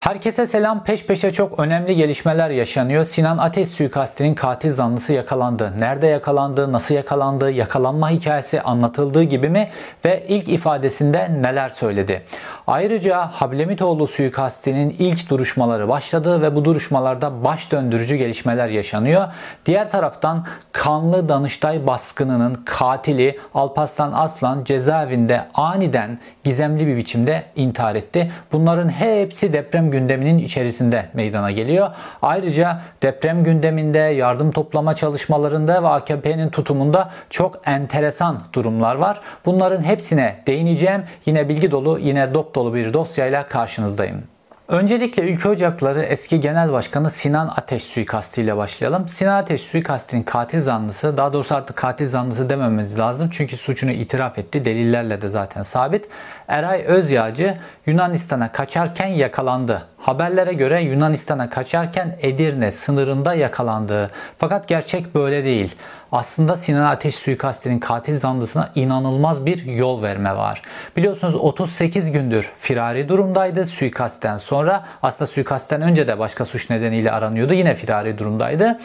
Herkese selam. Peş peşe çok önemli gelişmeler yaşanıyor. Sinan Ateş suikastinin katil zanlısı yakalandı. Nerede yakalandı, nasıl yakalandı, yakalanma hikayesi anlatıldığı gibi mi ve ilk ifadesinde neler söyledi? Ayrıca Hablemitoğlu suikastinin ilk duruşmaları başladı ve bu duruşmalarda baş döndürücü gelişmeler yaşanıyor. Diğer taraftan kanlı Danıştay baskınının katili Alparslan Aslan cezaevinde aniden gizemli bir biçimde intihar etti. Bunların hepsi deprem gündeminin içerisinde meydana geliyor. Ayrıca deprem gündeminde, yardım toplama çalışmalarında ve AKP'nin tutumunda çok enteresan durumlar var. Bunların hepsine değineceğim. Yine bilgi dolu, yine dop dolu bir dosyayla karşınızdayım. Öncelikle Ülke Ocakları eski genel başkanı Sinan Ateş suikastiyle başlayalım. Sinan Ateş suikastinin katil zanlısı, daha doğrusu artık katil zanlısı dememiz lazım. Çünkü suçunu itiraf etti. Delillerle de zaten sabit. Eray Özyağcı Yunanistan'a kaçarken yakalandı. Haberlere göre Yunanistan'a kaçarken Edirne sınırında yakalandı. Fakat gerçek böyle değil. Aslında Sinan Ateş suikastinin katil zanlısına inanılmaz bir yol verme var. Biliyorsunuz 38 gündür firari durumdaydı suikastten sonra. Aslında suikastten önce de başka suç nedeniyle aranıyordu. Yine firari durumdaydı.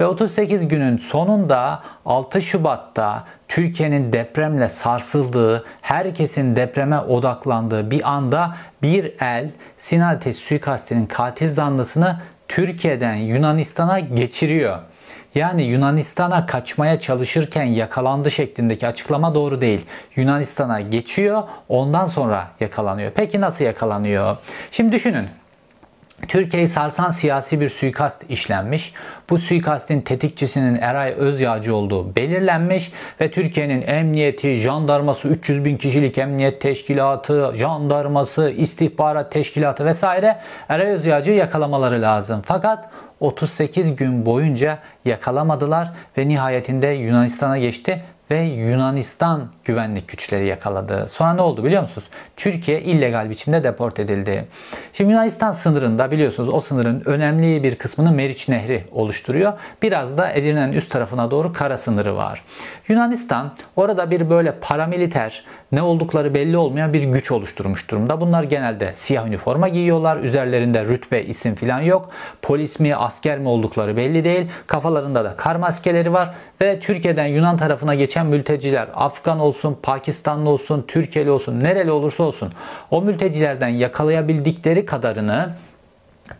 Ve 38 günün sonunda 6 Şubat'ta Türkiye'nin depremle sarsıldığı, herkesin depreme odaklandığı bir anda bir el Sinan Ateş suikastinin katil zanlısını Türkiye'den Yunanistan'a geçiriyor. Yani Yunanistan'a kaçmaya çalışırken yakalandı şeklindeki açıklama doğru değil. Yunanistan'a geçiyor, ondan sonra yakalanıyor. Peki nasıl yakalanıyor? Şimdi düşünün. Türkiye'yi sarsan siyasi bir suikast işlenmiş. Bu suikastin tetikçisinin Eray Özyağcı olduğu belirlenmiş ve Türkiye'nin emniyeti, jandarması, 300 bin kişilik emniyet teşkilatı, jandarması, istihbarat teşkilatı vesaire Eray Özyağcı'yı yakalamaları lazım. Fakat 38 gün boyunca yakalamadılar ve nihayetinde Yunanistan'a geçti ve Yunanistan güvenlik güçleri yakaladı. Sonra ne oldu biliyor musunuz? Türkiye illegal biçimde deport edildi. Şimdi Yunanistan sınırında biliyorsunuz o sınırın önemli bir kısmını Meriç Nehri oluşturuyor. Biraz da Edirne'nin üst tarafına doğru kara sınırı var. Yunanistan orada bir böyle paramiliter ne oldukları belli olmayan bir güç oluşturmuş durumda. Bunlar genelde siyah üniforma giyiyorlar. Üzerlerinde rütbe, isim falan yok. Polis mi, asker mi oldukları belli değil. Kafalarında da kar maskeleri var ve Türkiye'den Yunan tarafına geçen mülteciler Afgan olsun, Pakistanlı olsun, Türkiye'li olsun, nereli olursa olsun o mültecilerden yakalayabildikleri kadarını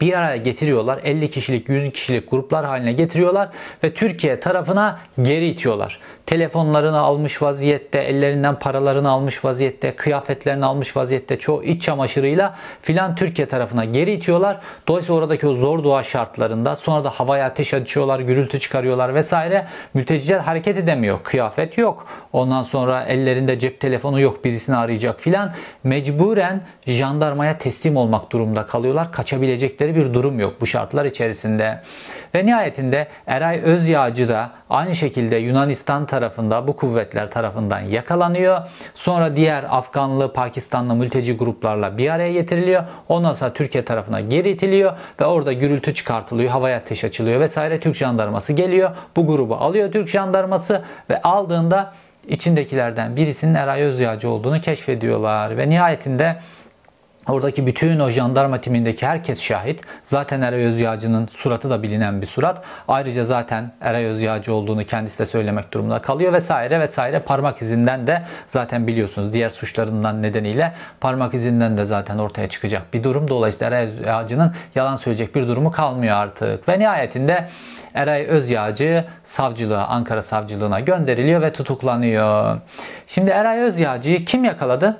bir araya getiriyorlar. 50 kişilik, 100 kişilik gruplar haline getiriyorlar ve Türkiye tarafına geri itiyorlar telefonlarını almış vaziyette, ellerinden paralarını almış vaziyette, kıyafetlerini almış vaziyette, çoğu iç çamaşırıyla filan Türkiye tarafına geri itiyorlar. Dolayısıyla oradaki o zor doğa şartlarında sonra da havaya ateş açıyorlar, gürültü çıkarıyorlar vesaire. Mülteciler hareket edemiyor. Kıyafet yok. Ondan sonra ellerinde cep telefonu yok birisini arayacak filan. Mecburen jandarmaya teslim olmak durumunda kalıyorlar. Kaçabilecekleri bir durum yok bu şartlar içerisinde. Ve nihayetinde Eray Özyağcı da aynı şekilde Yunanistan tarafında bu kuvvetler tarafından yakalanıyor. Sonra diğer Afganlı, Pakistanlı mülteci gruplarla bir araya getiriliyor. Ondan sonra Türkiye tarafına geri itiliyor ve orada gürültü çıkartılıyor, havaya ateş açılıyor vesaire. Türk jandarması geliyor. Bu grubu alıyor Türk jandarması ve aldığında içindekilerden birisinin Eray Özyağcı olduğunu keşfediyorlar ve nihayetinde Oradaki bütün o jandarma timindeki herkes şahit. Zaten Eray Özyağcı'nın suratı da bilinen bir surat. Ayrıca zaten Eray Özyağcı olduğunu kendisi de söylemek durumunda kalıyor vesaire vesaire. Parmak izinden de zaten biliyorsunuz diğer suçlarından nedeniyle parmak izinden de zaten ortaya çıkacak bir durum. Dolayısıyla Eray Özyağcı'nın yalan söyleyecek bir durumu kalmıyor artık. Ve nihayetinde Eray Özyağcı savcılığa, Ankara savcılığına gönderiliyor ve tutuklanıyor. Şimdi Eray Özyağcı'yı kim yakaladı?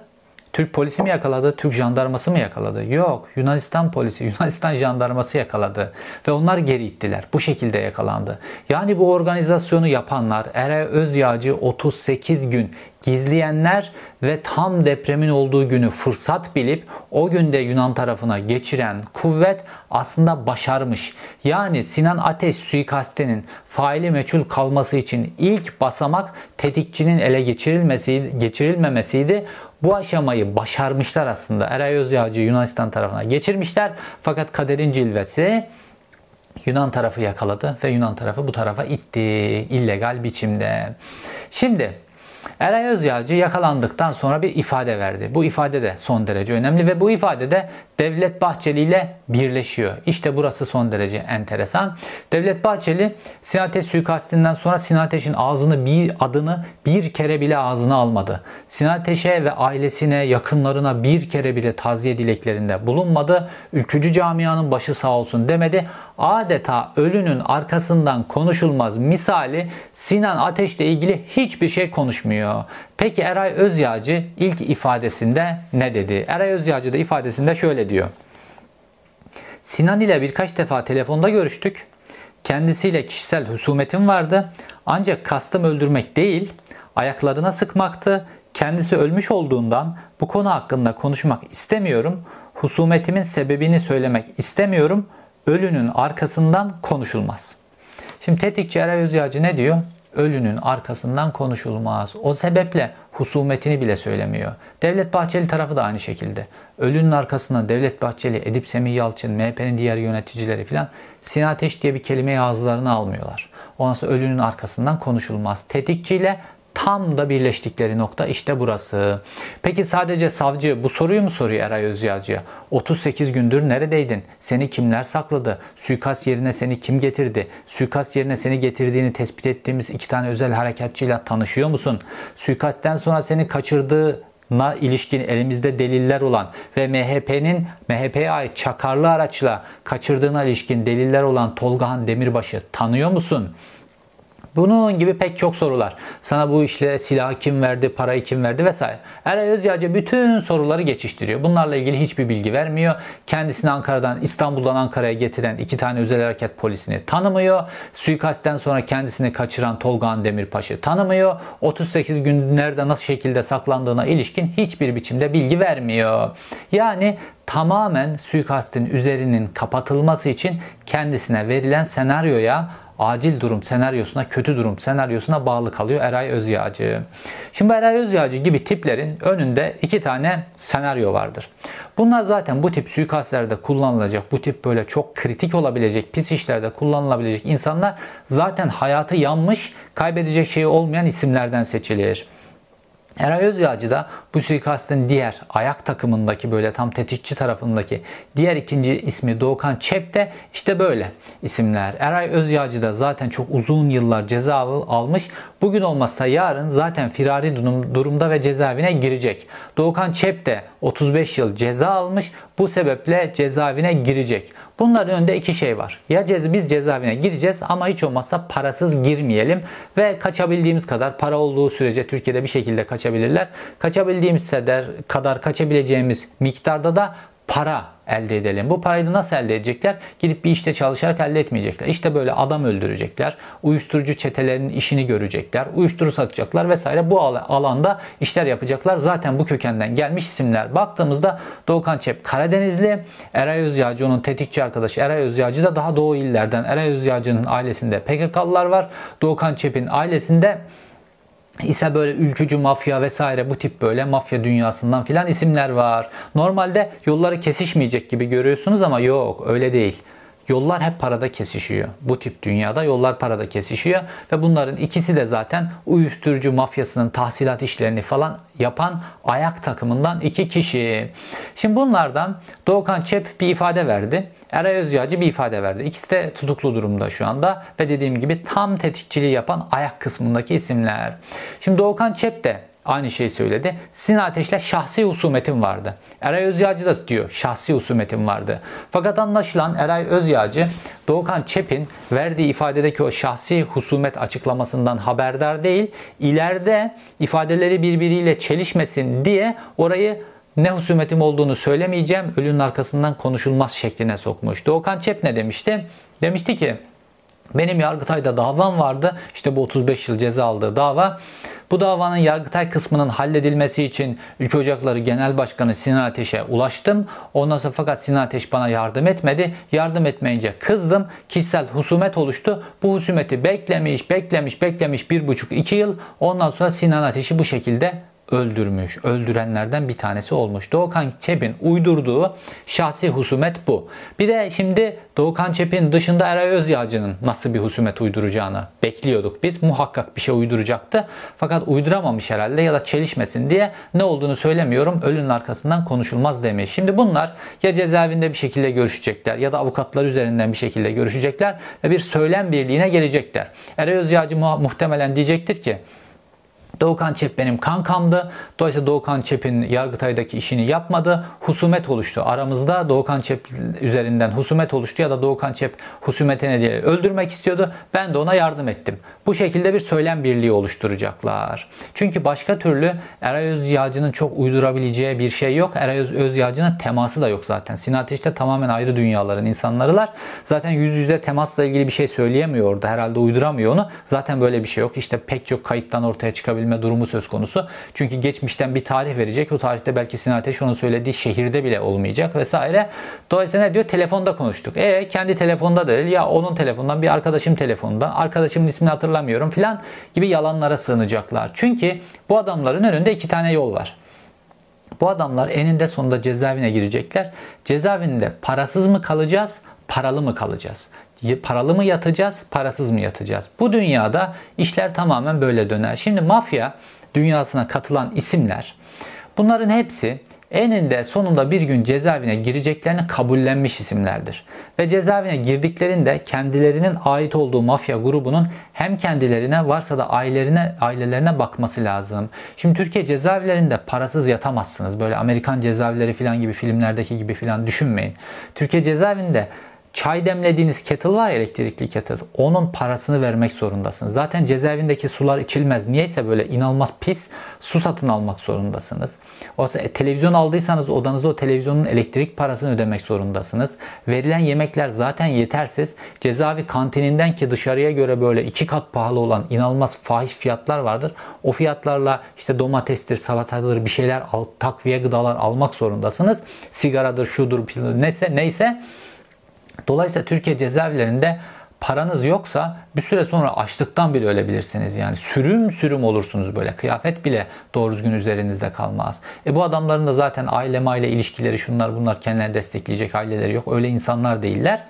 Türk polisi mi yakaladı, Türk jandarması mı yakaladı? Yok, Yunanistan polisi, Yunanistan jandarması yakaladı ve onlar geri ittiler. Bu şekilde yakalandı. Yani bu organizasyonu yapanlar Eray Özyağcı 38 gün gizleyenler ve tam depremin olduğu günü fırsat bilip o günde Yunan tarafına geçiren kuvvet aslında başarmış. Yani Sinan Ateş suikastinin faili meçhul kalması için ilk basamak tetikçinin ele geçirilmesi, geçirilmemesiydi. Bu aşamayı başarmışlar aslında. Eray Özyağcı Yunanistan tarafına geçirmişler. Fakat kaderin cilvesi Yunan tarafı yakaladı ve Yunan tarafı bu tarafa itti illegal biçimde. Şimdi Eray Özyağcı yakalandıktan sonra bir ifade verdi. Bu ifade de son derece önemli ve bu ifadede Devlet Bahçeli ile birleşiyor. İşte burası son derece enteresan. Devlet Bahçeli Sinan Ateş suikastinden sonra Sinan Ateş'in ağzını bir adını bir kere bile ağzına almadı. Sinan Ateş'e ve ailesine, yakınlarına bir kere bile taziye dileklerinde bulunmadı. Ülkücü camianın başı sağ olsun demedi adeta ölünün arkasından konuşulmaz misali Sinan Ateş'le ilgili hiçbir şey konuşmuyor. Peki Eray Özyağcı ilk ifadesinde ne dedi? Eray Özyağcı da ifadesinde şöyle diyor. Sinan ile birkaç defa telefonda görüştük. Kendisiyle kişisel husumetim vardı. Ancak kastım öldürmek değil, ayaklarına sıkmaktı. Kendisi ölmüş olduğundan bu konu hakkında konuşmak istemiyorum. Husumetimin sebebini söylemek istemiyorum ölünün arkasından konuşulmaz. Şimdi tetikçi Eray Özyağcı ne diyor? Ölünün arkasından konuşulmaz. O sebeple husumetini bile söylemiyor. Devlet Bahçeli tarafı da aynı şekilde. Ölünün arkasından Devlet Bahçeli, Edip Semih Yalçın, MHP'nin diğer yöneticileri filan Sinan Ateş diye bir kelimeyi ağızlarına almıyorlar. Ondan sonra ölünün arkasından konuşulmaz. Tetikçiyle Tam da birleştikleri nokta işte burası. Peki sadece savcı bu soruyu mu soruyor Eray Özyağcı'ya? 38 gündür neredeydin? Seni kimler sakladı? Suikast yerine seni kim getirdi? Suikast yerine seni getirdiğini tespit ettiğimiz iki tane özel harekatçıyla tanışıyor musun? Suikastten sonra seni kaçırdığı na ilişkin elimizde deliller olan ve MHP'nin MHP'ye ait çakarlı araçla kaçırdığına ilişkin deliller olan Tolgahan Demirbaş'ı tanıyor musun? Bunun gibi pek çok sorular. Sana bu işle silahı kim verdi, parayı kim verdi vesaire. Eray Özyağcı bütün soruları geçiştiriyor. Bunlarla ilgili hiçbir bilgi vermiyor. Kendisini Ankara'dan, İstanbul'dan Ankara'ya getiren iki tane özel hareket polisini tanımıyor. Suikastten sonra kendisini kaçıran Tolgan Demirpaş'ı tanımıyor. 38 gün nerede nasıl şekilde saklandığına ilişkin hiçbir biçimde bilgi vermiyor. Yani tamamen suikastin üzerinin kapatılması için kendisine verilen senaryoya acil durum senaryosuna, kötü durum senaryosuna bağlı kalıyor Eray Özyağcı. Şimdi Eray Özyağcı gibi tiplerin önünde iki tane senaryo vardır. Bunlar zaten bu tip suikastlerde kullanılacak, bu tip böyle çok kritik olabilecek, pis işlerde kullanılabilecek insanlar zaten hayatı yanmış, kaybedecek şey olmayan isimlerden seçilir. Eray Özyağcı da bu suikastın diğer ayak takımındaki böyle tam tetikçi tarafındaki diğer ikinci ismi Doğukan Çep de işte böyle isimler. Eray Özyağcı da zaten çok uzun yıllar ceza almış. Bugün olmazsa yarın zaten firari durumda ve cezaevine girecek. Doğukan Çep de 35 yıl ceza almış. Bu sebeple cezaevine girecek. Bunların önünde iki şey var. Ya cez, biz cezaevine gireceğiz ama hiç olmazsa parasız girmeyelim ve kaçabildiğimiz kadar para olduğu sürece Türkiye'de bir şekilde kaçabilirler. Kaçabildiğimiz kadar kaçabileceğimiz miktarda da para elde edelim. Bu parayı nasıl elde edecekler? Gidip bir işte çalışarak elde etmeyecekler. İşte böyle adam öldürecekler. Uyuşturucu çetelerinin işini görecekler. Uyuşturucu satacaklar vesaire. Bu alanda işler yapacaklar. Zaten bu kökenden gelmiş isimler. Baktığımızda Doğukan Çep Karadenizli. Eray Özyağcı onun tetikçi arkadaşı. Eray Özyağcı da daha doğu illerden. Eray Özyağcı'nın ailesinde PKK'lılar var. Doğukan Çep'in ailesinde ise böyle ülkücü mafya vesaire bu tip böyle mafya dünyasından filan isimler var. Normalde yolları kesişmeyecek gibi görüyorsunuz ama yok öyle değil. Yollar hep parada kesişiyor. Bu tip dünyada yollar parada kesişiyor ve bunların ikisi de zaten uyuşturucu mafyasının tahsilat işlerini falan yapan ayak takımından iki kişi. Şimdi bunlardan Doğukan Çep bir ifade verdi. Eray Özyağcı bir ifade verdi. İkisi de tutuklu durumda şu anda ve dediğim gibi tam tetikçiliği yapan ayak kısmındaki isimler. Şimdi Doğukan Çep de aynı şeyi söyledi. Sinan Ateş'le şahsi husumetim vardı. Eray Özyağcı da diyor şahsi husumetim vardı. Fakat anlaşılan Eray Özyağcı Doğukan Çep'in verdiği ifadedeki o şahsi husumet açıklamasından haberdar değil. İleride ifadeleri birbiriyle çelişmesin diye orayı ne husumetim olduğunu söylemeyeceğim, ölünün arkasından konuşulmaz şekline sokmuş. Doğukan Çep ne demişti? Demişti ki benim Yargıtay'da davam vardı. İşte bu 35 yıl ceza aldığı dava. Bu davanın Yargıtay kısmının halledilmesi için Ülke Ocakları Genel Başkanı Sinan Ateş'e ulaştım. Ondan sonra fakat Sinan Ateş bana yardım etmedi. Yardım etmeyince kızdım. Kişisel husumet oluştu. Bu husumeti beklemiş, beklemiş, beklemiş bir buçuk iki yıl. Ondan sonra Sinan Ateş'i bu şekilde öldürmüş. Öldürenlerden bir tanesi olmuş. Doğukan Çep'in uydurduğu şahsi husumet bu. Bir de şimdi Doğukan Çep'in dışında Eray Özyağcı'nın nasıl bir husumet uyduracağını bekliyorduk biz. Muhakkak bir şey uyduracaktı. Fakat uyduramamış herhalde ya da çelişmesin diye ne olduğunu söylemiyorum. Ölünün arkasından konuşulmaz demeyi. Şimdi bunlar ya cezaevinde bir şekilde görüşecekler ya da avukatlar üzerinden bir şekilde görüşecekler ve bir söylem birliğine gelecekler. Eray Özyağcı muhtemelen diyecektir ki Doğukan Çep benim kankamdı. Dolayısıyla Doğukan Çep'in Yargıtay'daki işini yapmadı. Husumet oluştu. Aramızda Doğukan Çep üzerinden husumet oluştu ya da Doğukan Çep husumetine diye öldürmek istiyordu. Ben de ona yardım ettim. Bu şekilde bir söylem birliği oluşturacaklar. Çünkü başka türlü Eray Özyağcı'nın çok uydurabileceği bir şey yok. Eray Özyağcı'nın teması da yok zaten. Sinan Ateş'te tamamen ayrı dünyaların insanlarılar. Zaten yüz yüze temasla ilgili bir şey söyleyemiyor orada. Herhalde uyduramıyor onu. Zaten böyle bir şey yok. İşte pek çok kayıttan ortaya çıkabilme durumu söz konusu. Çünkü geçmişten bir tarih verecek. O tarihte belki Sinan Ateş onun söylediği şehirde bile olmayacak vesaire. Dolayısıyla ne diyor? Telefonda konuştuk. E kendi telefonda değil ya onun telefonundan bir arkadaşım telefonundan. Arkadaşımın ismini hatırlamıyorum hatırlamıyorum filan gibi yalanlara sığınacaklar. Çünkü bu adamların önünde iki tane yol var. Bu adamlar eninde sonunda cezaevine girecekler. Cezaevinde parasız mı kalacağız, paralı mı kalacağız? Paralı mı yatacağız, parasız mı yatacağız? Bu dünyada işler tamamen böyle döner. Şimdi mafya dünyasına katılan isimler bunların hepsi eninde sonunda bir gün cezaevine gireceklerini kabullenmiş isimlerdir. Ve cezaevine girdiklerinde kendilerinin ait olduğu mafya grubunun hem kendilerine varsa da ailelerine ailelerine bakması lazım. Şimdi Türkiye cezaevlerinde parasız yatamazsınız. Böyle Amerikan cezaevleri falan gibi filmlerdeki gibi falan düşünmeyin. Türkiye cezaevinde Çay demlediğiniz kettle var ya elektrikli kettle. Onun parasını vermek zorundasınız. Zaten cezaevindeki sular içilmez. Niyeyse böyle inanılmaz pis su satın almak zorundasınız. Oysa e, televizyon aldıysanız odanızda o televizyonun elektrik parasını ödemek zorundasınız. Verilen yemekler zaten yetersiz. Cezaevi kantininden ki dışarıya göre böyle iki kat pahalı olan inanılmaz fahiş fiyatlar vardır. O fiyatlarla işte domatestir, salatadır bir şeyler al, takviye gıdalar almak zorundasınız. Sigaradır, şudur, neyse neyse Dolayısıyla Türkiye cezaevlerinde paranız yoksa bir süre sonra açlıktan bile ölebilirsiniz. Yani sürüm sürüm olursunuz böyle. Kıyafet bile doğru düzgün üzerinizde kalmaz. E bu adamların da zaten aile maile ilişkileri şunlar bunlar kendilerini destekleyecek aileleri yok. Öyle insanlar değiller.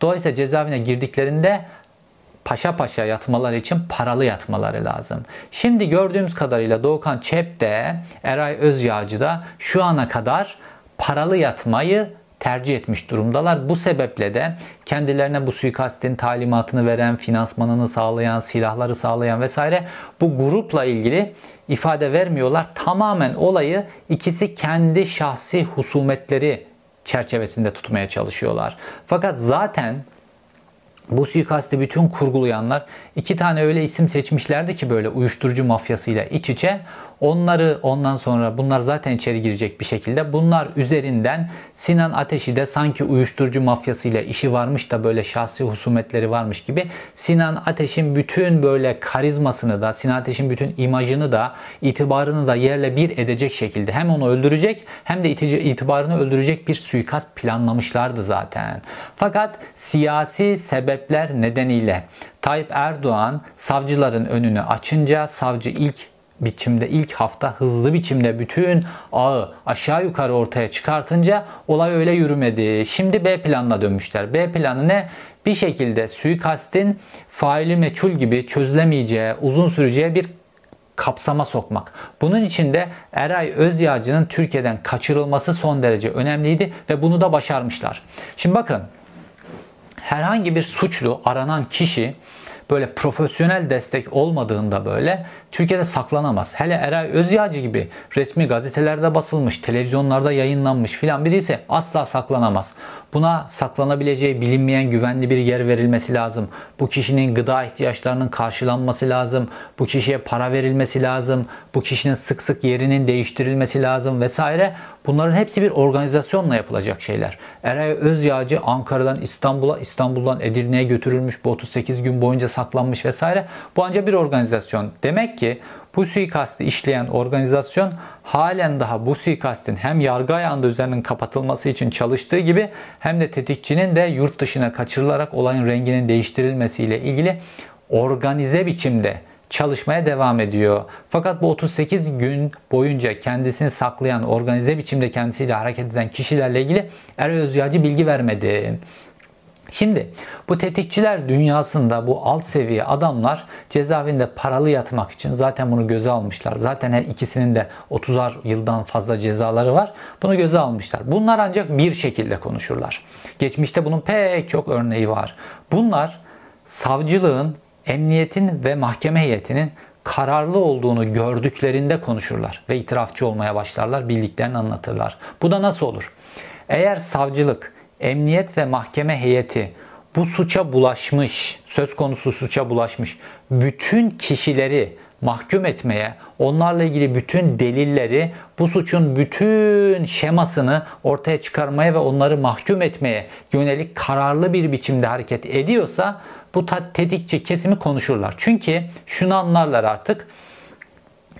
Dolayısıyla cezaevine girdiklerinde paşa paşa yatmaları için paralı yatmaları lazım. Şimdi gördüğümüz kadarıyla Doğukan Çep de Eray Özyağcı da şu ana kadar paralı yatmayı tercih etmiş durumdalar. Bu sebeple de kendilerine bu suikastin talimatını veren, finansmanını sağlayan, silahları sağlayan vesaire bu grupla ilgili ifade vermiyorlar. Tamamen olayı ikisi kendi şahsi husumetleri çerçevesinde tutmaya çalışıyorlar. Fakat zaten bu suikasti bütün kurgulayanlar iki tane öyle isim seçmişlerdi ki böyle uyuşturucu mafyasıyla iç içe Onları ondan sonra bunlar zaten içeri girecek bir şekilde bunlar üzerinden Sinan Ateş'i de sanki uyuşturucu mafyasıyla işi varmış da böyle şahsi husumetleri varmış gibi Sinan Ateş'in bütün böyle karizmasını da Sinan Ateş'in bütün imajını da itibarını da yerle bir edecek şekilde hem onu öldürecek hem de itibarını öldürecek bir suikast planlamışlardı zaten. Fakat siyasi sebepler nedeniyle Tayyip Erdoğan savcıların önünü açınca savcı ilk biçimde ilk hafta hızlı biçimde bütün ağı aşağı yukarı ortaya çıkartınca olay öyle yürümedi. Şimdi B planına dönmüşler. B planı ne? Bir şekilde suikastin faili meçhul gibi çözülemeyeceği, uzun süreceği bir kapsama sokmak. Bunun için de Eray Özyağcı'nın Türkiye'den kaçırılması son derece önemliydi ve bunu da başarmışlar. Şimdi bakın herhangi bir suçlu aranan kişi böyle profesyonel destek olmadığında böyle Türkiye'de saklanamaz. Hele Eray Özyağcı gibi resmi gazetelerde basılmış, televizyonlarda yayınlanmış filan biri ise asla saklanamaz. Buna saklanabileceği bilinmeyen güvenli bir yer verilmesi lazım. Bu kişinin gıda ihtiyaçlarının karşılanması lazım. Bu kişiye para verilmesi lazım. Bu kişinin sık sık yerinin değiştirilmesi lazım vesaire. Bunların hepsi bir organizasyonla yapılacak şeyler. Eray Özyağcı Ankara'dan İstanbul'a, İstanbul'dan Edirne'ye götürülmüş. Bu 38 gün boyunca saklanmış vesaire. Bu ancak bir organizasyon. Demek ki bu suikastı işleyen organizasyon halen daha bu suikastin hem yargı ayağında üzerinin kapatılması için çalıştığı gibi hem de tetikçinin de yurt dışına kaçırılarak olayın renginin değiştirilmesiyle ilgili organize biçimde çalışmaya devam ediyor. Fakat bu 38 gün boyunca kendisini saklayan, organize biçimde kendisiyle hareket eden kişilerle ilgili Eray Özyağcı bilgi vermedi. Şimdi bu tetikçiler dünyasında bu alt seviye adamlar cezaevinde paralı yatmak için zaten bunu göze almışlar. Zaten her ikisinin de 30'ar yıldan fazla cezaları var. Bunu göze almışlar. Bunlar ancak bir şekilde konuşurlar. Geçmişte bunun pek çok örneği var. Bunlar savcılığın, emniyetin ve mahkeme heyetinin kararlı olduğunu gördüklerinde konuşurlar ve itirafçı olmaya başlarlar, bildiklerini anlatırlar. Bu da nasıl olur? Eğer savcılık emniyet ve mahkeme heyeti bu suça bulaşmış, söz konusu suça bulaşmış bütün kişileri mahkum etmeye, onlarla ilgili bütün delilleri, bu suçun bütün şemasını ortaya çıkarmaya ve onları mahkum etmeye yönelik kararlı bir biçimde hareket ediyorsa bu tetikçi kesimi konuşurlar. Çünkü şunu anlarlar artık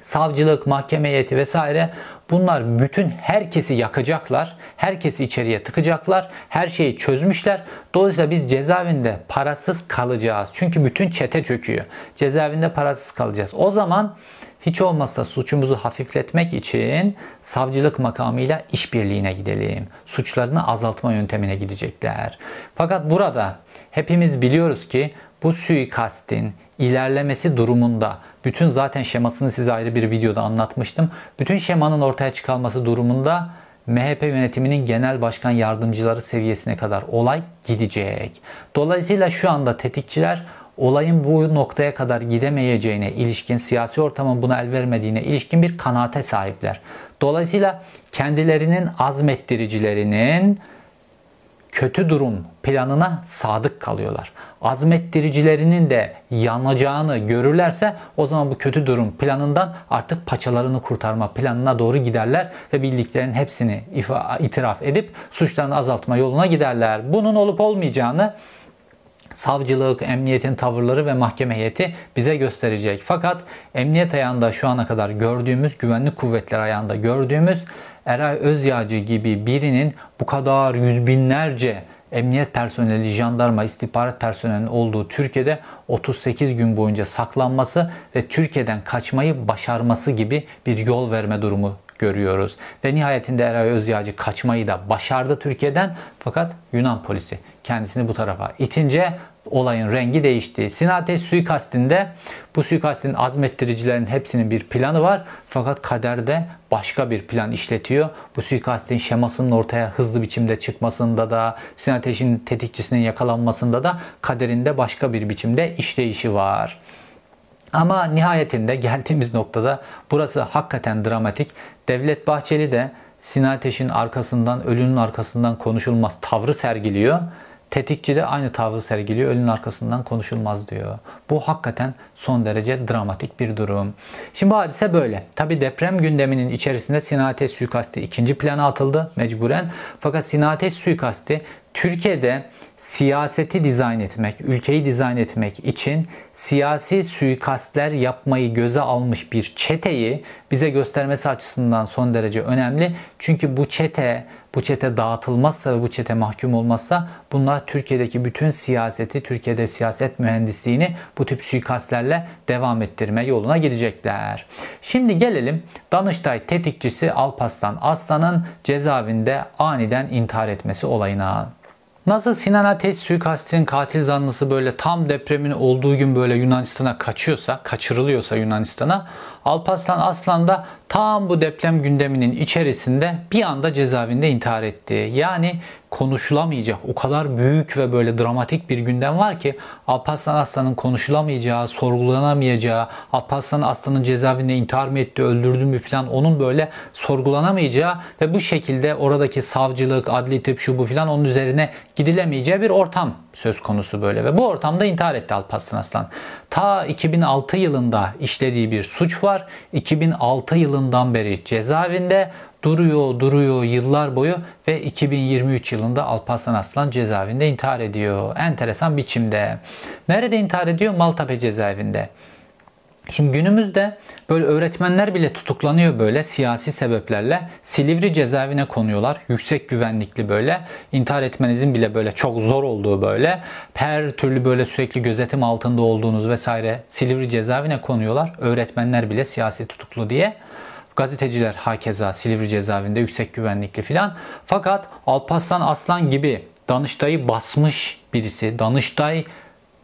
savcılık, mahkeme heyeti vesaire bunlar bütün herkesi yakacaklar. Herkesi içeriye tıkacaklar. Her şeyi çözmüşler. Dolayısıyla biz cezaevinde parasız kalacağız. Çünkü bütün çete çöküyor. Cezaevinde parasız kalacağız. O zaman hiç olmazsa suçumuzu hafifletmek için savcılık makamıyla işbirliğine gidelim. Suçlarını azaltma yöntemine gidecekler. Fakat burada hepimiz biliyoruz ki bu suikastin ilerlemesi durumunda bütün zaten şemasını size ayrı bir videoda anlatmıştım. Bütün şemanın ortaya çıkarması durumunda MHP yönetiminin genel başkan yardımcıları seviyesine kadar olay gidecek. Dolayısıyla şu anda tetikçiler olayın bu noktaya kadar gidemeyeceğine ilişkin, siyasi ortamın buna el vermediğine ilişkin bir kanaate sahipler. Dolayısıyla kendilerinin azmettiricilerinin kötü durum planına sadık kalıyorlar. Azmettiricilerinin de yanacağını görürlerse o zaman bu kötü durum planından artık paçalarını kurtarma planına doğru giderler ve bildiklerinin hepsini itiraf edip suçlarını azaltma yoluna giderler. Bunun olup olmayacağını savcılık, emniyetin tavırları ve mahkeme heyeti bize gösterecek. Fakat emniyet ayağında şu ana kadar gördüğümüz, güvenlik kuvvetleri ayağında gördüğümüz Eray Özyağcı gibi birinin bu kadar yüz binlerce emniyet personeli, jandarma, istihbarat personelinin olduğu Türkiye'de 38 gün boyunca saklanması ve Türkiye'den kaçmayı başarması gibi bir yol verme durumu görüyoruz. Ve nihayetinde Eray Özyağcı kaçmayı da başardı Türkiye'den fakat Yunan polisi kendisini bu tarafa itince olayın rengi değişti. Sinates suikastinde bu suikastin azmettiricilerin hepsinin bir planı var. Fakat kaderde başka bir plan işletiyor. Bu suikastin şemasının ortaya hızlı biçimde çıkmasında da Sinateş'in tetikçisinin yakalanmasında da kaderinde başka bir biçimde işleyişi var. Ama nihayetinde geldiğimiz noktada burası hakikaten dramatik. Devlet Bahçeli de Sinateş'in arkasından, ölünün arkasından konuşulmaz tavrı sergiliyor. Tetikçi de aynı tavrı sergiliyor. Ölünün arkasından konuşulmaz diyor. Bu hakikaten son derece dramatik bir durum. Şimdi bu hadise böyle. Tabi deprem gündeminin içerisinde Sinan Ateş suikasti ikinci plana atıldı mecburen. Fakat Sinan Ateş suikasti Türkiye'de siyaseti dizayn etmek, ülkeyi dizayn etmek için siyasi suikastler yapmayı göze almış bir çeteyi bize göstermesi açısından son derece önemli. Çünkü bu çete bu çete dağıtılmazsa ve bu çete mahkum olmazsa bunlar Türkiye'deki bütün siyaseti, Türkiye'de siyaset mühendisliğini bu tip suikastlerle devam ettirme yoluna gidecekler. Şimdi gelelim Danıştay tetikçisi Alpaslan Aslan'ın cezaevinde aniden intihar etmesi olayına. Nasıl Sinan Ateş suikastinin katil zanlısı böyle tam depremin olduğu gün böyle Yunanistan'a kaçıyorsa, kaçırılıyorsa Yunanistan'a Alparslan Aslan da tam bu deprem gündeminin içerisinde bir anda cezaevinde intihar etti. Yani konuşulamayacak o kadar büyük ve böyle dramatik bir gündem var ki Alparslan Aslan'ın konuşulamayacağı, sorgulanamayacağı, Alparslan Aslan'ın cezaevinde intihar mı etti, öldürdü mü falan onun böyle sorgulanamayacağı ve bu şekilde oradaki savcılık, adli tıp şu bu falan onun üzerine gidilemeyeceği bir ortam söz konusu böyle ve bu ortamda intihar etti Alparslan Aslan. Ta 2006 yılında işlediği bir suç var. 2006 yılından beri cezaevinde duruyor duruyor yıllar boyu ve 2023 yılında Alparslan Aslan cezaevinde intihar ediyor. Enteresan biçimde. Nerede intihar ediyor? Maltepe cezaevinde. Şimdi günümüzde böyle öğretmenler bile tutuklanıyor böyle siyasi sebeplerle. Silivri cezaevine konuyorlar. Yüksek güvenlikli böyle. intihar etmenizin bile böyle çok zor olduğu böyle. Her türlü böyle sürekli gözetim altında olduğunuz vesaire Silivri cezaevine konuyorlar. Öğretmenler bile siyasi tutuklu diye. Gazeteciler hakeza Silivri cezaevinde yüksek güvenlikli filan. Fakat Alparslan Aslan gibi Danıştay'ı basmış birisi, Danıştay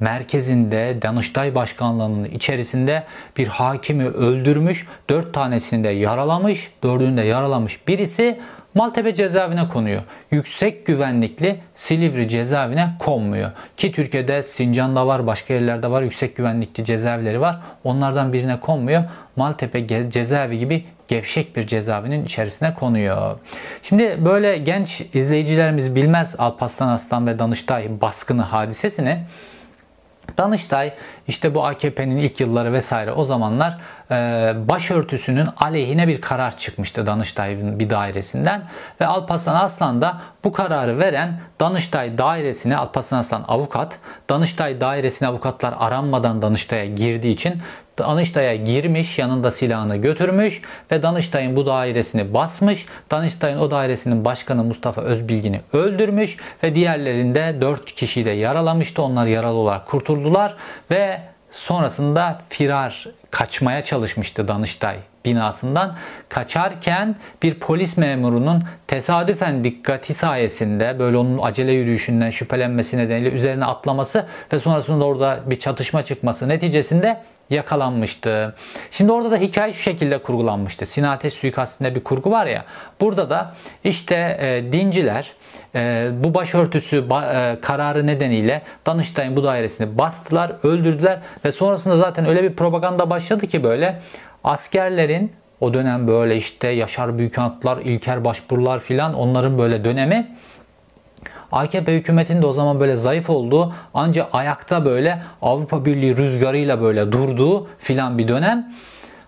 merkezinde Danıştay Başkanlığı'nın içerisinde bir hakimi öldürmüş, dört tanesini de yaralamış, dördünü de yaralamış birisi Maltepe cezaevine konuyor. Yüksek güvenlikli Silivri cezaevine konmuyor. Ki Türkiye'de Sincan'da var, başka yerlerde var, yüksek güvenlikli cezaevleri var. Onlardan birine konmuyor. Maltepe cezaevi gibi gevşek bir cezaevinin içerisine konuyor. Şimdi böyle genç izleyicilerimiz bilmez Alparslan Aslan ve Danıştay baskını hadisesini. Danıştay işte bu AKP'nin ilk yılları vesaire o zamanlar e, başörtüsünün aleyhine bir karar çıkmıştı Danıştay'ın bir dairesinden. Ve Alparslan Aslan da bu kararı veren Danıştay dairesine Alparslan Aslan avukat Danıştay dairesine avukatlar aranmadan Danıştay'a girdiği için Danıştay'a girmiş, yanında silahını götürmüş ve Danıştay'ın bu dairesini basmış. Danıştay'ın o dairesinin başkanı Mustafa Özbilgin'i öldürmüş ve diğerlerinde 4 kişiyi de yaralamıştı. Onlar yaralı olarak kurtuldular ve sonrasında firar kaçmaya çalışmıştı Danıştay binasından. Kaçarken bir polis memurunun tesadüfen dikkati sayesinde böyle onun acele yürüyüşünden şüphelenmesi nedeniyle üzerine atlaması ve sonrasında orada bir çatışma çıkması neticesinde yakalanmıştı. Şimdi orada da hikaye şu şekilde kurgulanmıştı. Sinan Ateş suikastinde bir kurgu var ya. Burada da işte e, dinciler e, bu başörtüsü e, kararı nedeniyle Danıştay'ın bu dairesini bastılar, öldürdüler ve sonrasında zaten öyle bir propaganda başladı ki böyle askerlerin o dönem böyle işte Yaşar Büyükanıtlar, İlker Başburular filan onların böyle dönemi AKP hükümetinin de o zaman böyle zayıf olduğu ancak ayakta böyle Avrupa Birliği rüzgarıyla böyle durduğu filan bir dönem.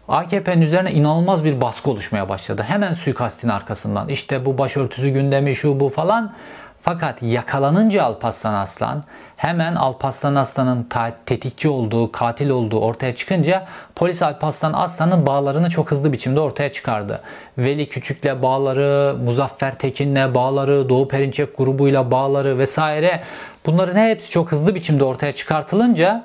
AKP'nin üzerine inanılmaz bir baskı oluşmaya başladı. Hemen suikastin arkasından işte bu başörtüsü gündemi şu bu falan. Fakat yakalanınca Alparslan Aslan hemen Alparslan Aslan'ın tetikçi olduğu, katil olduğu ortaya çıkınca polis Alparslan Aslan'ın bağlarını çok hızlı biçimde ortaya çıkardı. Veli Küçük'le bağları, Muzaffer Tekin'le bağları, Doğu Perinçek grubuyla bağları vesaire bunların hepsi çok hızlı biçimde ortaya çıkartılınca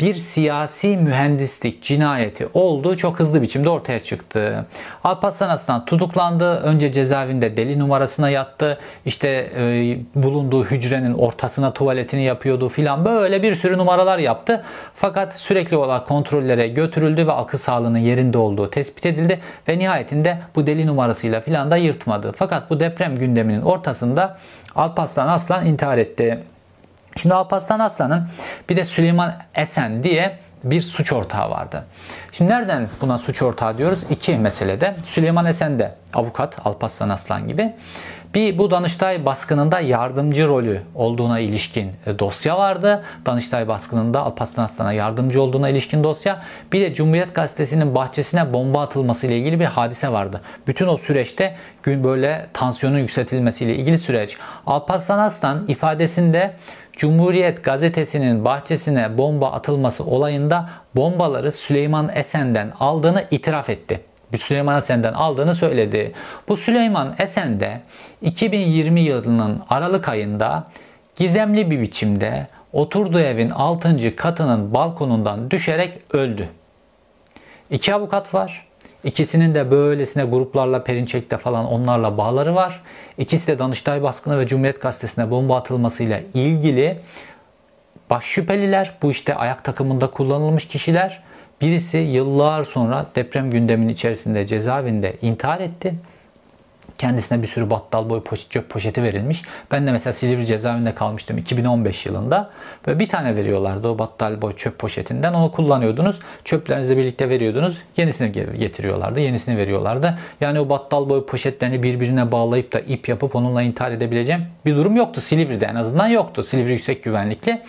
bir siyasi mühendislik cinayeti olduğu çok hızlı biçimde ortaya çıktı. Alparslan Aslan tutuklandı. Önce cezaevinde deli numarasına yattı. İşte e, bulunduğu hücrenin ortasına tuvaletini yapıyordu filan. Böyle bir sürü numaralar yaptı. Fakat sürekli olarak kontrollere götürüldü ve akıl sağlığının yerinde olduğu tespit edildi. Ve nihayetinde bu deli numarasıyla filan da yırtmadı. Fakat bu deprem gündeminin ortasında Alparslan Aslan intihar etti. Şimdi Alparslan Aslan'ın bir de Süleyman Esen diye bir suç ortağı vardı. Şimdi nereden buna suç ortağı diyoruz? İki meselede. Süleyman Esen de avukat Alparslan Aslan gibi. Bir bu Danıştay baskınında yardımcı rolü olduğuna ilişkin e, dosya vardı. Danıştay baskınında Alparslan Aslan'a yardımcı olduğuna ilişkin dosya. Bir de Cumhuriyet Gazetesi'nin bahçesine bomba atılması ile ilgili bir hadise vardı. Bütün o süreçte gün böyle tansiyonun yükseltilmesiyle ilgili süreç. Alparslan Aslan ifadesinde Cumhuriyet gazetesinin bahçesine bomba atılması olayında bombaları Süleyman Esen'den aldığını itiraf etti. Bir Süleyman Esen'den aldığını söyledi. Bu Süleyman Esen de 2020 yılının Aralık ayında gizemli bir biçimde oturduğu evin 6. katının balkonundan düşerek öldü. İki avukat var. İkisinin de böylesine gruplarla Perinçek'te falan onlarla bağları var. İkisi de Danıştay baskını ve Cumhuriyet Gazetesi'ne bomba atılmasıyla ilgili baş şüpheliler. Bu işte ayak takımında kullanılmış kişiler. Birisi yıllar sonra deprem gündeminin içerisinde cezaevinde intihar etti. Kendisine bir sürü battal boy poşet, çöp poşeti verilmiş. Ben de mesela Silivri cezaevinde kalmıştım 2015 yılında. Ve bir tane veriyorlardı o battal boy çöp poşetinden. Onu kullanıyordunuz. Çöplerinizle birlikte veriyordunuz. Yenisini getiriyorlardı. Yenisini veriyorlardı. Yani o battal boy poşetlerini birbirine bağlayıp da ip yapıp onunla intihar edebileceğim bir durum yoktu. Silivri'de en azından yoktu. Silivri yüksek güvenlikli.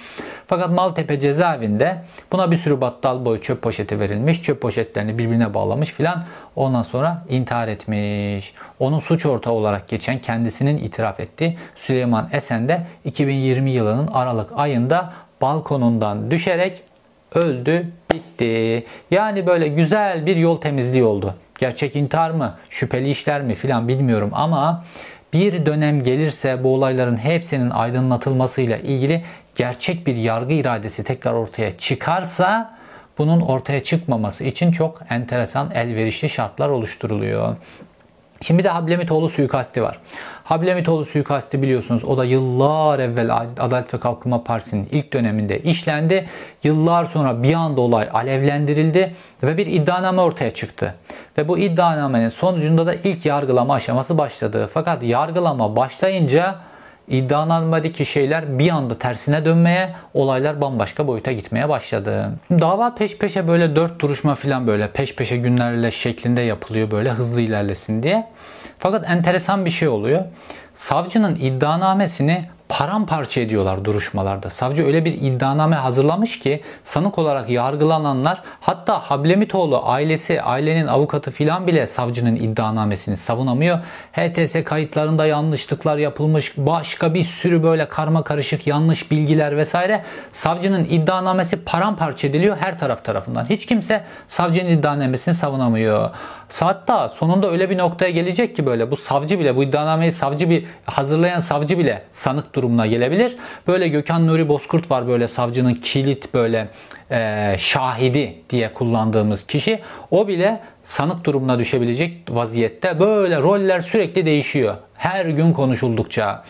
Fakat Maltepe cezaevinde buna bir sürü battal boy çöp poşeti verilmiş. Çöp poşetlerini birbirine bağlamış filan. Ondan sonra intihar etmiş. Onun suç ortağı olarak geçen kendisinin itiraf etti. Süleyman Esen de 2020 yılının Aralık ayında balkonundan düşerek öldü, bitti. Yani böyle güzel bir yol temizliği oldu. Gerçek intihar mı, şüpheli işler mi filan bilmiyorum ama bir dönem gelirse bu olayların hepsinin aydınlatılmasıyla ilgili gerçek bir yargı iradesi tekrar ortaya çıkarsa bunun ortaya çıkmaması için çok enteresan elverişli şartlar oluşturuluyor. Şimdi de Hablemitoğlu suikasti var. Hablemitoğlu suikasti biliyorsunuz o da yıllar evvel Adalet ve Kalkınma Partisi'nin ilk döneminde işlendi. Yıllar sonra bir anda olay alevlendirildi ve bir iddianame ortaya çıktı. Ve bu iddianamenin sonucunda da ilk yargılama aşaması başladı. Fakat yargılama başlayınca iddianamedeki şeyler bir anda tersine dönmeye, olaylar bambaşka boyuta gitmeye başladı. Dava peş peşe böyle dört duruşma falan böyle peş peşe günlerle şeklinde yapılıyor böyle hızlı ilerlesin diye. Fakat enteresan bir şey oluyor. Savcının iddianamesini paramparça ediyorlar duruşmalarda. Savcı öyle bir iddianame hazırlamış ki sanık olarak yargılananlar hatta Hablemitoğlu ailesi, ailenin avukatı filan bile savcının iddianamesini savunamıyor. HTS kayıtlarında yanlışlıklar yapılmış, başka bir sürü böyle karma karışık yanlış bilgiler vesaire. Savcının iddianamesi paramparça ediliyor her taraf tarafından. Hiç kimse savcının iddianamesini savunamıyor. Hatta sonunda öyle bir noktaya gelecek ki böyle bu savcı bile bu iddianameyi savcı bir hazırlayan savcı bile sanık durumuna gelebilir. Böyle Gökhan Nuri Bozkurt var böyle savcının kilit böyle e, şahidi diye kullandığımız kişi. O bile sanık durumuna düşebilecek vaziyette. Böyle roller sürekli değişiyor. Her gün konuşuldukça.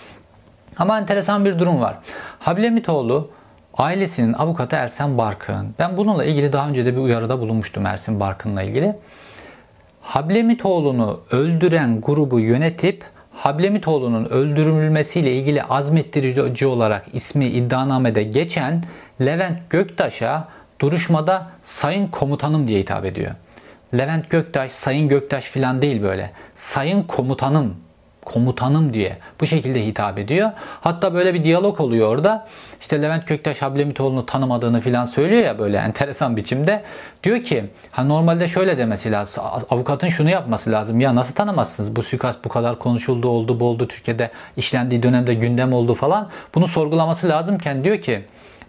Ama enteresan bir durum var. Hablemitoğlu ailesinin avukatı Ersen Barkın. Ben bununla ilgili daha önce de bir uyarıda bulunmuştum Ersin Barkın'la ilgili. Hablemitoğlu'nu öldüren grubu yönetip Hablemitoğlu'nun öldürülmesiyle ilgili azmettirici olarak ismi iddianamede geçen Levent Göktaş'a duruşmada sayın komutanım diye hitap ediyor. Levent Göktaş, sayın Göktaş filan değil böyle. Sayın komutanım komutanım diye bu şekilde hitap ediyor. Hatta böyle bir diyalog oluyor orada. İşte Levent Köktaş Hablemitoğlu'nu tanımadığını filan söylüyor ya böyle enteresan biçimde. Diyor ki ha normalde şöyle demesi lazım. Avukatın şunu yapması lazım. Ya nasıl tanımazsınız? Bu suikast bu kadar konuşuldu, oldu, boldu Türkiye'de işlendiği dönemde gündem oldu falan. Bunu sorgulaması lazımken diyor ki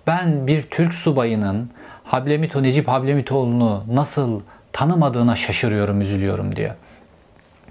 ben bir Türk subayının Hablemito Necip Hablemitoğlu'nu nasıl tanımadığına şaşırıyorum, üzülüyorum diyor.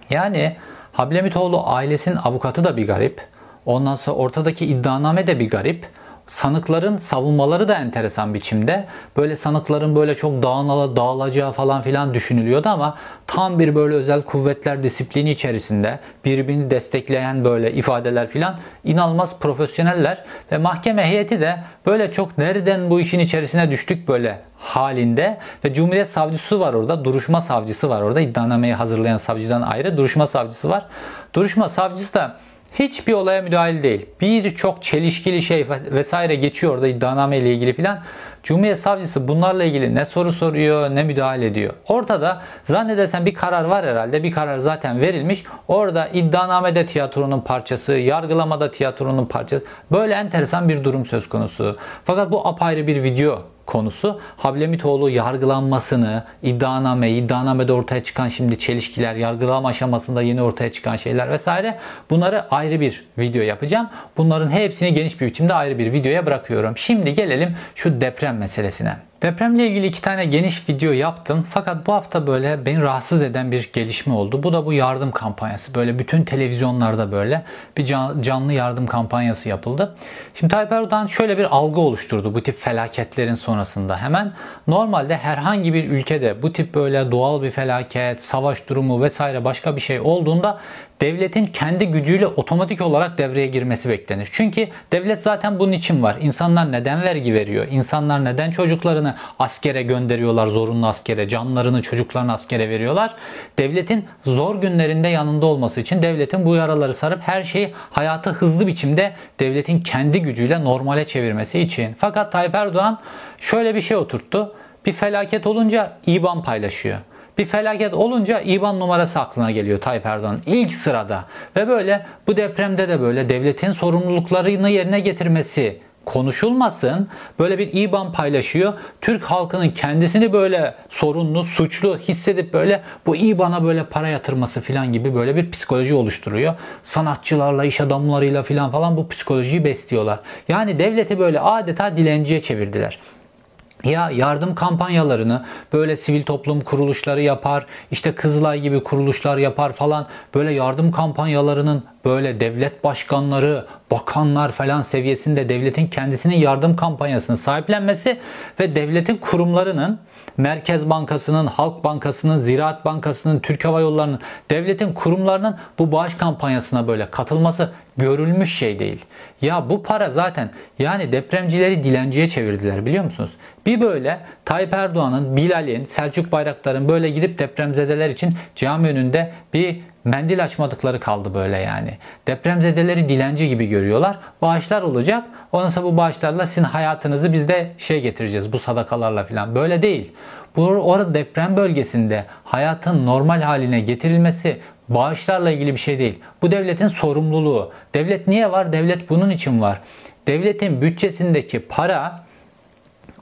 Yani Hablemitoğlu ailesinin avukatı da bir garip. Ondan sonra ortadaki iddianame de bir garip. Sanıkların savunmaları da enteresan biçimde. Böyle sanıkların böyle çok dağınala, dağılacağı falan filan düşünülüyordu ama tam bir böyle özel kuvvetler disiplini içerisinde birbirini destekleyen böyle ifadeler filan inanılmaz profesyoneller ve mahkeme heyeti de böyle çok nereden bu işin içerisine düştük böyle halinde ve Cumhuriyet Savcısı var orada, duruşma savcısı var orada. iddianameyi hazırlayan savcıdan ayrı duruşma savcısı var. Duruşma savcısı da hiçbir olaya müdahil değil. Birçok çelişkili şey vesaire geçiyor orada iddianame ile ilgili filan. Cumhuriyet Savcısı bunlarla ilgili ne soru soruyor ne müdahale ediyor. Ortada zannedersen bir karar var herhalde. Bir karar zaten verilmiş. Orada iddianamede tiyatronun parçası, yargılamada tiyatronun parçası. Böyle enteresan bir durum söz konusu. Fakat bu apayrı bir video konusu Hablemitoğlu yargılanmasını, iddianame, iddianamede ortaya çıkan şimdi çelişkiler, yargılama aşamasında yeni ortaya çıkan şeyler vesaire bunları ayrı bir video yapacağım. Bunların hepsini geniş bir biçimde ayrı bir videoya bırakıyorum. Şimdi gelelim şu deprem meselesine. Depremle ilgili iki tane geniş video yaptım. Fakat bu hafta böyle beni rahatsız eden bir gelişme oldu. Bu da bu yardım kampanyası. Böyle bütün televizyonlarda böyle bir canlı yardım kampanyası yapıldı. Şimdi Tayyip Erdoğan şöyle bir algı oluşturdu bu tip felaketlerin sonrasında. Hemen normalde herhangi bir ülkede bu tip böyle doğal bir felaket, savaş durumu vesaire başka bir şey olduğunda devletin kendi gücüyle otomatik olarak devreye girmesi beklenir. Çünkü devlet zaten bunun için var. İnsanlar neden vergi veriyor? İnsanlar neden çocuklarını askere gönderiyorlar, zorunlu askere, canlarını çocuklarını askere veriyorlar? Devletin zor günlerinde yanında olması için devletin bu yaraları sarıp her şeyi hayatı hızlı biçimde devletin kendi gücüyle normale çevirmesi için. Fakat Tayyip Erdoğan şöyle bir şey oturttu. Bir felaket olunca IBAN paylaşıyor. Bir felaket olunca IBAN numarası aklına geliyor Tayyip Erdoğan ilk sırada. Ve böyle bu depremde de böyle devletin sorumluluklarını yerine getirmesi konuşulmasın. Böyle bir IBAN paylaşıyor. Türk halkının kendisini böyle sorunlu, suçlu hissedip böyle bu IBAN'a böyle para yatırması falan gibi böyle bir psikoloji oluşturuyor. Sanatçılarla, iş adamlarıyla falan falan bu psikolojiyi besliyorlar. Yani devleti böyle adeta dilenciye çevirdiler. Ya yardım kampanyalarını böyle sivil toplum kuruluşları yapar, işte Kızılay gibi kuruluşlar yapar falan. Böyle yardım kampanyalarının böyle devlet başkanları, bakanlar falan seviyesinde devletin kendisinin yardım kampanyasını sahiplenmesi ve devletin kurumlarının Merkez Bankası'nın, Halk Bankası'nın, Ziraat Bankası'nın, Türk Hava Yolları'nın, devletin kurumlarının bu bağış kampanyasına böyle katılması görülmüş şey değil. Ya bu para zaten yani depremcileri dilenciye çevirdiler biliyor musunuz? Bir böyle Tayyip Erdoğan'ın, Bilal'in, Selçuk Bayraktar'ın böyle gidip depremzedeler için cami önünde bir mendil açmadıkları kaldı böyle yani. Depremzedeleri dilenci gibi görüyorlar. Bağışlar olacak. Ondan sonra bu bağışlarla sizin hayatınızı biz de şey getireceğiz bu sadakalarla falan. Böyle değil. Bu orada deprem bölgesinde hayatın normal haline getirilmesi bağışlarla ilgili bir şey değil. Bu devletin sorumluluğu. Devlet niye var? Devlet bunun için var. Devletin bütçesindeki para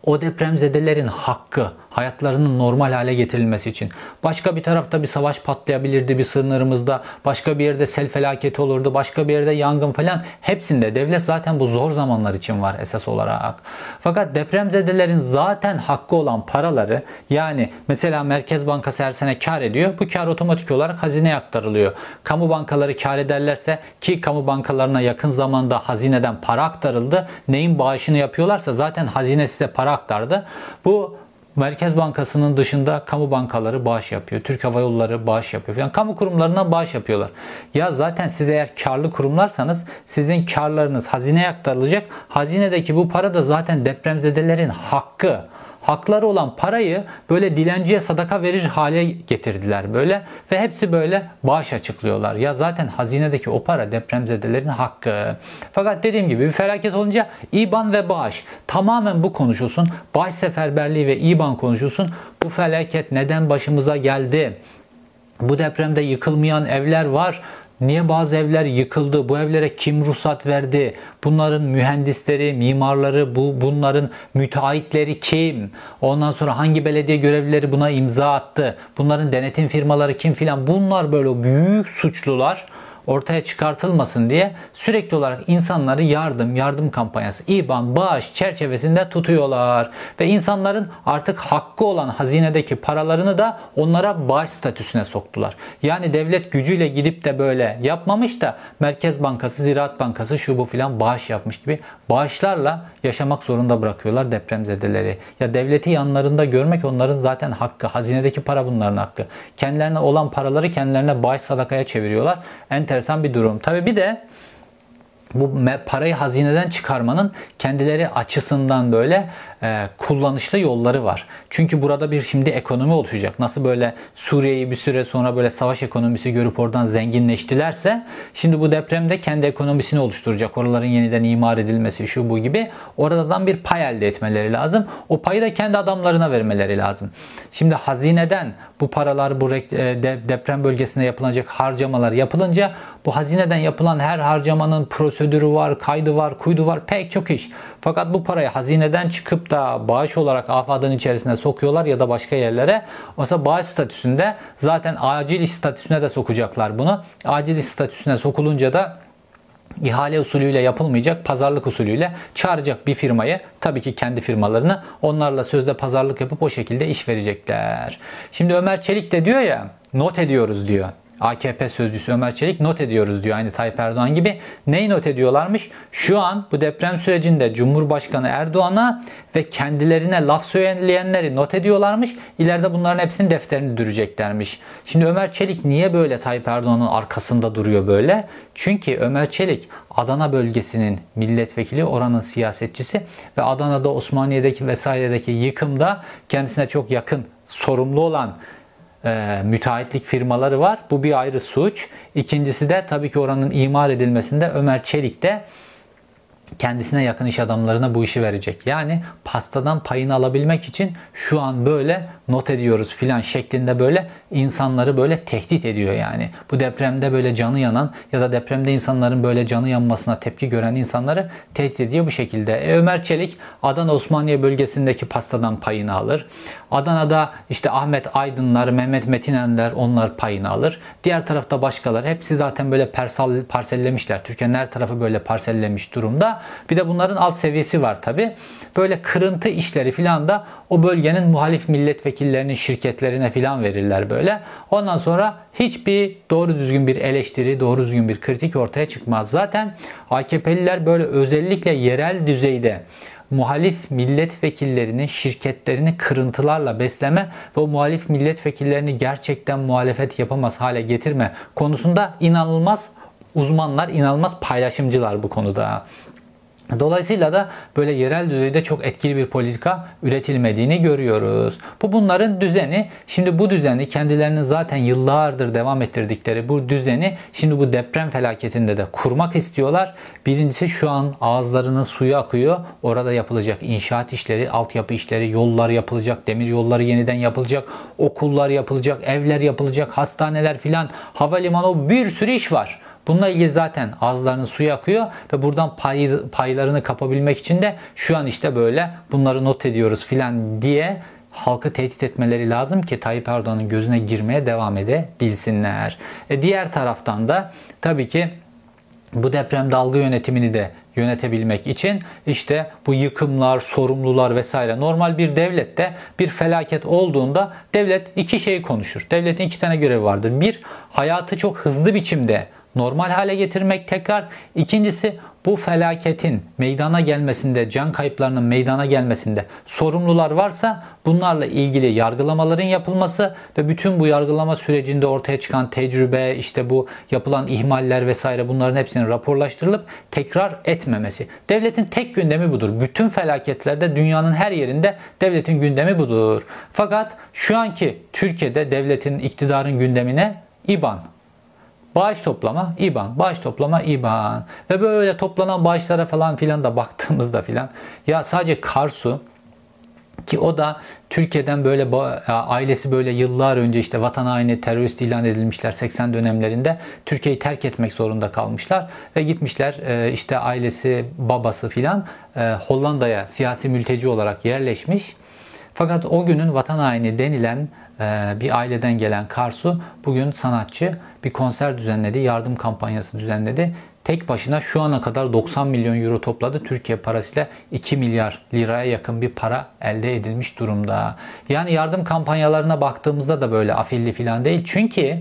o depremzedelerin hakkı hayatlarının normal hale getirilmesi için. Başka bir tarafta bir savaş patlayabilirdi bir sınırımızda. Başka bir yerde sel felaketi olurdu. Başka bir yerde yangın falan. Hepsinde devlet zaten bu zor zamanlar için var esas olarak. Fakat depremzedelerin zaten hakkı olan paraları yani mesela Merkez Bankası her sene kar ediyor. Bu kar otomatik olarak hazineye aktarılıyor. Kamu bankaları kar ederlerse ki kamu bankalarına yakın zamanda hazineden para aktarıldı. Neyin bağışını yapıyorlarsa zaten hazine size para aktardı. Bu Merkez Bankası'nın dışında kamu bankaları bağış yapıyor. Türk Hava Yolları bağış yapıyor. Yani kamu kurumlarına bağış yapıyorlar. Ya zaten siz eğer karlı kurumlarsanız sizin karlarınız hazineye aktarılacak. Hazinedeki bu para da zaten depremzedelerin hakkı hakları olan parayı böyle dilenciye sadaka verir hale getirdiler böyle ve hepsi böyle bağış açıklıyorlar. Ya zaten hazinedeki o para depremzedelerin hakkı. Fakat dediğim gibi bir felaket olunca İBAN ve bağış tamamen bu konuşulsun. Bağış seferberliği ve İBAN konuşulsun. Bu felaket neden başımıza geldi? Bu depremde yıkılmayan evler var. Niye bazı evler yıkıldı? Bu evlere kim ruhsat verdi? Bunların mühendisleri, mimarları, bu bunların müteahhitleri kim? Ondan sonra hangi belediye görevlileri buna imza attı? Bunların denetim firmaları kim filan? Bunlar böyle büyük suçlular ortaya çıkartılmasın diye sürekli olarak insanları yardım, yardım kampanyası, İBAN, bağış çerçevesinde tutuyorlar. Ve insanların artık hakkı olan hazinedeki paralarını da onlara bağış statüsüne soktular. Yani devlet gücüyle gidip de böyle yapmamış da Merkez Bankası, Ziraat Bankası şu bu filan bağış yapmış gibi bağışlarla yaşamak zorunda bırakıyorlar depremzedeleri. Ya devleti yanlarında görmek onların zaten hakkı. Hazinedeki para bunların hakkı. Kendilerine olan paraları kendilerine bağış sadakaya çeviriyorlar. Enteresan bir durum. Tabi bir de bu parayı hazineden çıkarmanın kendileri açısından böyle e, kullanışlı yolları var. Çünkü burada bir şimdi ekonomi oluşacak. Nasıl böyle Suriye'yi bir süre sonra böyle savaş ekonomisi görüp oradan zenginleştilerse şimdi bu depremde kendi ekonomisini oluşturacak. Oraların yeniden imar edilmesi şu bu gibi. Oradan bir pay elde etmeleri lazım. O payı da kendi adamlarına vermeleri lazım. Şimdi hazineden bu paralar bu e, deprem bölgesinde yapılacak harcamalar yapılınca bu hazineden yapılan her harcamanın prosedürü var, kaydı var, kuydu var pek çok iş. Fakat bu parayı hazineden çıkıp da bağış olarak AFAD'ın içerisine sokuyorlar ya da başka yerlere. Oysa bağış statüsünde zaten acil iş statüsüne de sokacaklar bunu. Acil iş statüsüne sokulunca da ihale usulüyle yapılmayacak, pazarlık usulüyle çağıracak bir firmayı, tabii ki kendi firmalarını onlarla sözde pazarlık yapıp o şekilde iş verecekler. Şimdi Ömer Çelik de diyor ya, not ediyoruz diyor. AKP sözcüsü Ömer Çelik not ediyoruz diyor aynı Tayyip Erdoğan gibi. Neyi not ediyorlarmış? Şu an bu deprem sürecinde Cumhurbaşkanı Erdoğan'a ve kendilerine laf söyleyenleri not ediyorlarmış. İleride bunların hepsinin defterini düreceklermiş. Şimdi Ömer Çelik niye böyle Tayyip Erdoğan'ın arkasında duruyor böyle? Çünkü Ömer Çelik Adana bölgesinin milletvekili, oranın siyasetçisi ve Adana'da Osmaniye'deki vesairedeki yıkımda kendisine çok yakın sorumlu olan e, müteahhitlik firmaları var. Bu bir ayrı suç. İkincisi de tabii ki oranın imar edilmesinde Ömer Çelik de kendisine yakın iş adamlarına bu işi verecek. Yani pastadan payını alabilmek için şu an böyle not ediyoruz filan şeklinde böyle insanları böyle tehdit ediyor yani. Bu depremde böyle canı yanan ya da depremde insanların böyle canı yanmasına tepki gören insanları tehdit ediyor bu şekilde. E, Ömer Çelik Adana Osmaniye bölgesindeki pastadan payını alır. Adana'da işte Ahmet Aydınlar, Mehmet Metinenler onlar payını alır. Diğer tarafta başkaları hepsi zaten böyle parsel, parsellemişler. Türkiye'nin her tarafı böyle parsellemiş durumda. Bir de bunların alt seviyesi var tabi. Böyle kırıntı işleri filan da o bölgenin muhalif milletvekillerinin şirketlerine filan verirler böyle. Ondan sonra hiçbir doğru düzgün bir eleştiri, doğru düzgün bir kritik ortaya çıkmaz. Zaten AKP'liler böyle özellikle yerel düzeyde muhalif milletvekillerinin şirketlerini kırıntılarla besleme ve o muhalif milletvekillerini gerçekten muhalefet yapamaz hale getirme konusunda inanılmaz uzmanlar, inanılmaz paylaşımcılar bu konuda. Dolayısıyla da böyle yerel düzeyde çok etkili bir politika üretilmediğini görüyoruz. Bu bunların düzeni. Şimdi bu düzeni kendilerinin zaten yıllardır devam ettirdikleri bu düzeni şimdi bu deprem felaketinde de kurmak istiyorlar. Birincisi şu an ağızlarının suyu akıyor. Orada yapılacak inşaat işleri, altyapı işleri, yollar yapılacak, demir yolları yeniden yapılacak, okullar yapılacak, evler yapılacak, hastaneler filan, havalimanı bir sürü iş var. Bununla ilgili zaten ağızlarının suyu akıyor ve buradan pay, paylarını kapabilmek için de şu an işte böyle bunları not ediyoruz filan diye halkı tehdit etmeleri lazım ki Tayyip Erdoğan'ın gözüne girmeye devam edebilsinler. E diğer taraftan da tabii ki bu deprem dalga yönetimini de yönetebilmek için işte bu yıkımlar, sorumlular vesaire normal bir devlette bir felaket olduğunda devlet iki şey konuşur. Devletin iki tane görevi vardır. Bir, hayatı çok hızlı biçimde normal hale getirmek tekrar. İkincisi bu felaketin meydana gelmesinde, can kayıplarının meydana gelmesinde sorumlular varsa bunlarla ilgili yargılamaların yapılması ve bütün bu yargılama sürecinde ortaya çıkan tecrübe, işte bu yapılan ihmaller vesaire bunların hepsinin raporlaştırılıp tekrar etmemesi. Devletin tek gündemi budur. Bütün felaketlerde dünyanın her yerinde devletin gündemi budur. Fakat şu anki Türkiye'de devletin iktidarın gündemine İBAN Bağış toplama IBAN, bağış toplama IBAN. Ve böyle toplanan bağışlara falan filan da baktığımızda filan ya sadece Karsu ki o da Türkiye'den böyle ailesi böyle yıllar önce işte vatan haini terörist ilan edilmişler 80 dönemlerinde Türkiye'yi terk etmek zorunda kalmışlar. Ve gitmişler e, işte ailesi babası filan e, Hollanda'ya siyasi mülteci olarak yerleşmiş. Fakat o günün vatan haini denilen bir aileden gelen Karsu bugün sanatçı bir konser düzenledi, yardım kampanyası düzenledi. Tek başına şu ana kadar 90 milyon euro topladı. Türkiye parasıyla 2 milyar liraya yakın bir para elde edilmiş durumda. Yani yardım kampanyalarına baktığımızda da böyle afilli falan değil. Çünkü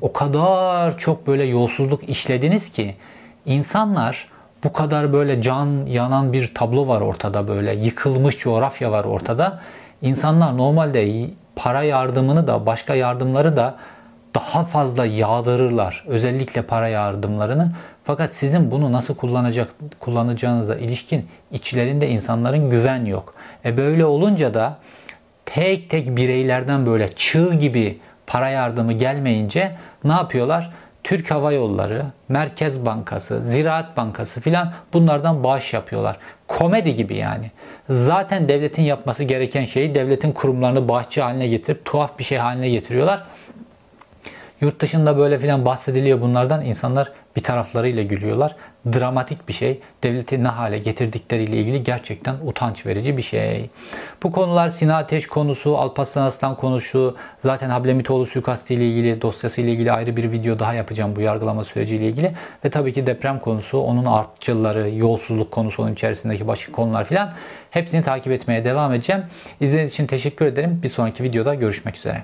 o kadar çok böyle yolsuzluk işlediniz ki insanlar bu kadar böyle can yanan bir tablo var ortada böyle yıkılmış coğrafya var ortada. İnsanlar normalde para yardımını da başka yardımları da daha fazla yağdırırlar. Özellikle para yardımlarını. Fakat sizin bunu nasıl kullanacak kullanacağınıza ilişkin içlerinde insanların güven yok. E böyle olunca da tek tek bireylerden böyle çığ gibi para yardımı gelmeyince ne yapıyorlar? Türk Hava Yolları, Merkez Bankası, Ziraat Bankası filan bunlardan bağış yapıyorlar. Komedi gibi yani. Zaten devletin yapması gereken şeyi devletin kurumlarını bahçe haline getirip tuhaf bir şey haline getiriyorlar. Yurt dışında böyle filan bahsediliyor bunlardan. İnsanlar bir taraflarıyla gülüyorlar. Dramatik bir şey. Devleti ne hale getirdikleriyle ilgili gerçekten utanç verici bir şey. Bu konular Sinan Ateş konusu, Alparslan Aslan konusu, zaten Hablemitoğlu suikastı ile ilgili dosyası ile ilgili ayrı bir video daha yapacağım bu yargılama süreciyle ilgili. Ve tabii ki deprem konusu, onun artçılları, yolsuzluk konusu, onun içerisindeki başka konular filan. Hepsini takip etmeye devam edeceğim. İzlediğiniz için teşekkür ederim. Bir sonraki videoda görüşmek üzere.